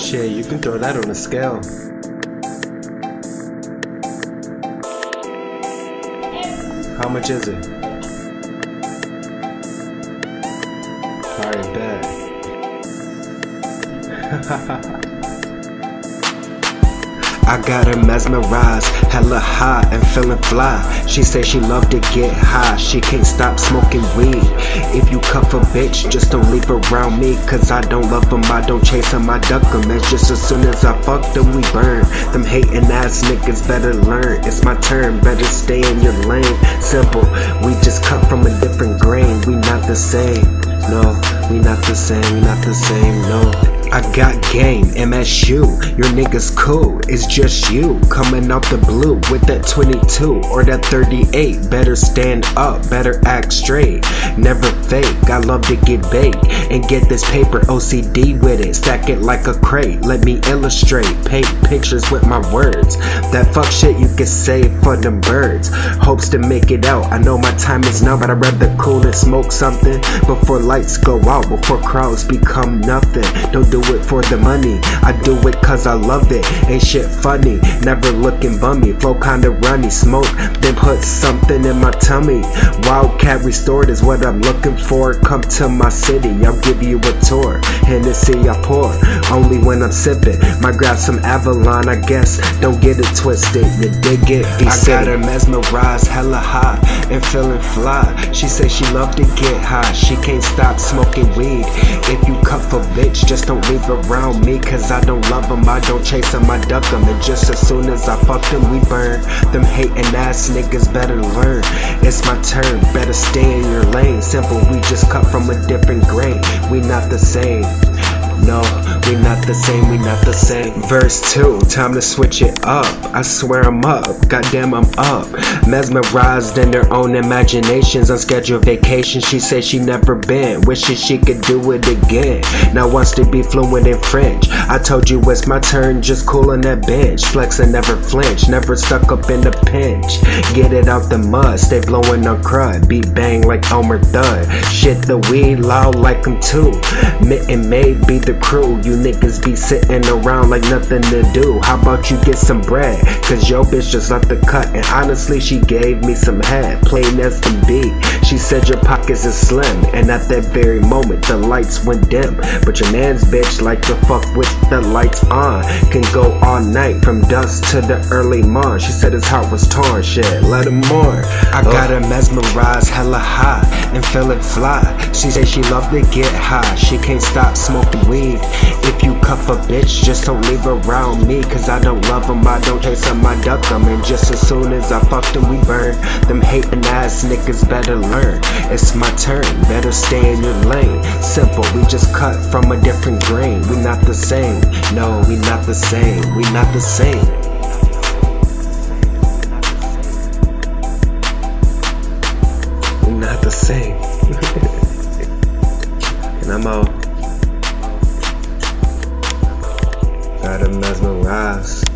Shit, you can throw that on a scale. How much is it? Alright, bet. I got her mesmerized, hella high and feeling fly. She say she love to get high, she can't stop smoking weed. If you cuff a bitch, just don't leave around me, cause I don't love them, I don't chase them, I duck them. It's just as soon as I fuck them, we burn. Them hating ass niggas better learn. It's my turn, better stay in your lane. Simple, we just cut from a different grain, we not the same. No, we not the same, we not the same, no. I got game, MSU, your niggas cool, it's just you coming out the blue with that 22 or that 38. Better stand up, better act straight, never fake. I love to get bait and get this paper OCD with it, stack it like a crate. Let me illustrate, paint pictures with my words. That fuck shit you can say for them birds. Hopes to make it out. I know my time is now, but I'd rather cool and smoke something before lights go out, before crowds become nothing. Don't do it for the money. I do it cause I love it. Ain't shit funny, never looking bummy. Flow kinda runny, smoke, then put something in my tummy. Wildcat restored is what I'm looking for. Come to my city, I'll give you a tour. Hennessy I pour, only when I'm sipping. Might grab some Avalon, I guess. Don't get it twisted, you dig it? I got her mesmerized, hella high, and feeling fly. She say she love to get high, she can't stop smoking weed. If you cuff a bitch, just don't leave around me Cause I don't love them, I don't chase them, I duck them And just as soon as I fuck them, we burn. Them hating ass niggas better learn. It's my turn, better stay in your lane. Simple, we just cut from a different grain. We not the same no, we not the same, we not the same. Verse 2, time to switch it up. I swear I'm up, goddamn I'm up. Mesmerized in their own imaginations. On scheduled vacation, she said she never been. Wishes she could do it again. Now wants to be fluent in French. I told you it's my turn, just cool on that bench. Flexing never flinch, never stuck up in the pinch. Get it out the mud, stay blowing on crud. Beat bang like Elmer Fudd. Shit the weed loud like I'm too. Mitten may be the the crew. You niggas be sitting around like nothing to do. How about you get some bread? Cause your bitch just left the cut. And honestly, she gave me some head, plain as can be. She said your pockets is slim. And at that very moment, the lights went dim. But your man's bitch like to fuck with the lights on. Can go all night from dusk to the early morn. She said his heart was torn. Shit, let him mourn. I got her mesmerized, hella high, and feeling fly. She say she love to get high. She can't stop smoking weed. If you cuff a bitch, just don't leave around me. Cause I don't love them, I don't chase them, I duck them. And just as soon as I fuck them, we burn. Them hating ass niggas better learn. It's my turn, better stay in your lane. Simple, we just cut from a different grain. We not the same, no, we not the same, we not the same. The same. and I'm out. Gotta mesmerize.